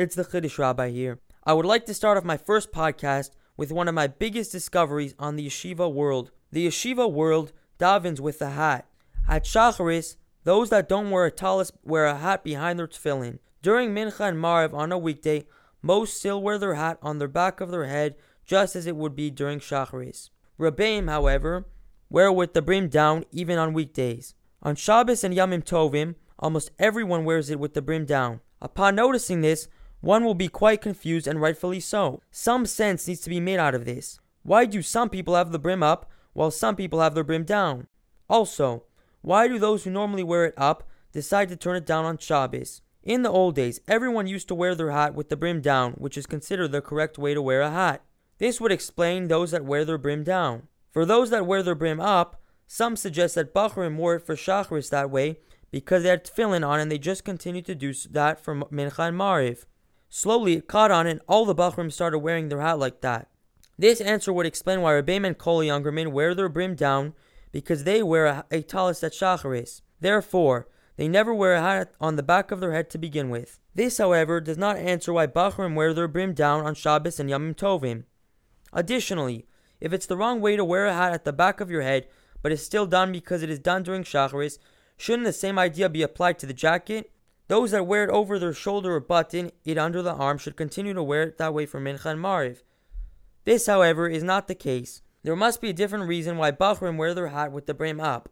it's the Chidush Rabbi here. I would like to start off my first podcast with one of my biggest discoveries on the yeshiva world. The yeshiva world davens with a hat. At Shacharis, those that don't wear a talis wear a hat behind their tefillin. During Mincha and Mariv on a weekday, most still wear their hat on the back of their head just as it would be during Shacharis. Rabbeim, however, wear with the brim down even on weekdays. On Shabbos and Yamim Tovim, almost everyone wears it with the brim down. Upon noticing this, one will be quite confused and rightfully so. Some sense needs to be made out of this. Why do some people have the brim up while some people have their brim down? Also, why do those who normally wear it up decide to turn it down on Shabbos? In the old days, everyone used to wear their hat with the brim down, which is considered the correct way to wear a hat. This would explain those that wear their brim down. For those that wear their brim up, some suggest that Bachrim wore it for Shacharis that way because they had tefillin on and they just continued to do that for Mincha and Mariv. Slowly it caught on and all the Bachrim started wearing their hat like that. This answer would explain why Rebbeim and Kol younger men wear their brim down because they wear a, a talis at Shacharis. Therefore, they never wear a hat on the back of their head to begin with. This, however, does not answer why Bachrim wear their brim down on Shabbos and Yom Tovim. Additionally, if it's the wrong way to wear a hat at the back of your head, but is still done because it is done during Shacharis, shouldn't the same idea be applied to the jacket? Those that wear it over their shoulder or button it under the arm should continue to wear it that way for Mincha and Mariv. This, however, is not the case. There must be a different reason why Bachrim wear their hat with the brim up.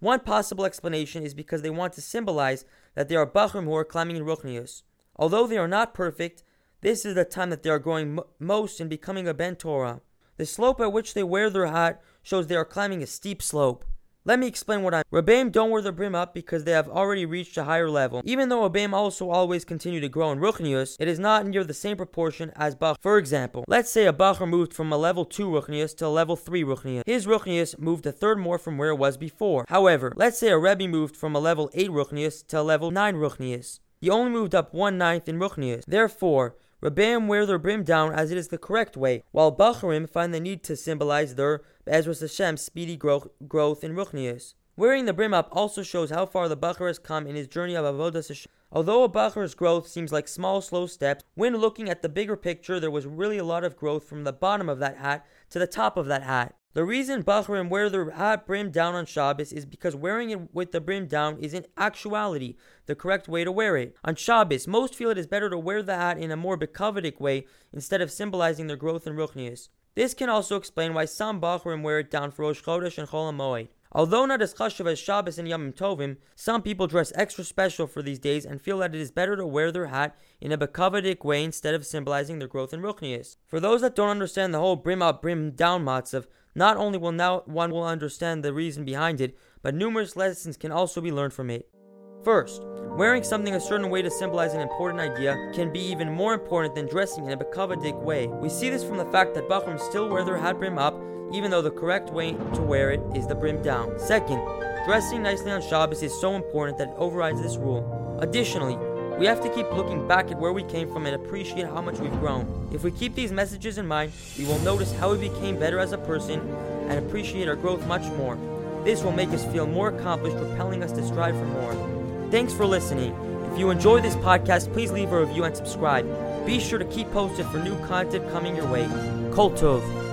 One possible explanation is because they want to symbolize that they are Bachrim who are climbing in Ruchnius. Although they are not perfect, this is the time that they are growing m- most in becoming a Ben Torah. The slope at which they wear their hat shows they are climbing a steep slope. Let me explain what I mean. Rabbeim don't wear the brim up because they have already reached a higher level. Even though Rabbeim also always continue to grow in Ruchnius, it is not near the same proportion as Bach. For example, let's say a Bacher moved from a level 2 Ruchnius to a level 3 Ruchnius. His Ruchnius moved a third more from where it was before. However, let's say a Rebbe moved from a level 8 Ruchnius to a level 9 Ruchnius. He only moved up one ninth in Ruchnius. Therefore, Rabbeim wear their brim down as it is the correct way, while Bacharim find the need to symbolize their Bezras Hashem's speedy growth, growth in Ruchnius. Wearing the brim up also shows how far the Bachar has come in his journey of Avodah Hashem. Although a Bachar's growth seems like small, slow steps, when looking at the bigger picture, there was really a lot of growth from the bottom of that hat to the top of that hat. The reason Bacharim wear the hat brim down on Shabbos is because wearing it with the brim down is in actuality the correct way to wear it. On Shabbos, most feel it is better to wear the hat in a more bekavadik way instead of symbolizing their growth in Ruchnius. This can also explain why some Bacharim wear it down for Rosh Chodesh and Chol HaMoed. Although not as chashuv as Shabbos and Yom Tovim, some people dress extra special for these days and feel that it is better to wear their hat in a bekavadik way instead of symbolizing their growth in Ruchnius. For those that don't understand the whole brim up, brim down matzav, not only will now one will understand the reason behind it, but numerous lessons can also be learned from it. First, wearing something a certain way to symbolize an important idea can be even more important than dressing in a bekavadik way. We see this from the fact that Bachram still wear their hat brim up, even though the correct way to wear it is the brim down. Second, dressing nicely on Shabbos is so important that it overrides this rule. Additionally, we have to keep looking back at where we came from and appreciate how much we've grown. If we keep these messages in mind, we will notice how we became better as a person and appreciate our growth much more. This will make us feel more accomplished, propelling us to strive for more. Thanks for listening. If you enjoy this podcast, please leave a review and subscribe. Be sure to keep posted for new content coming your way. Kol Tov.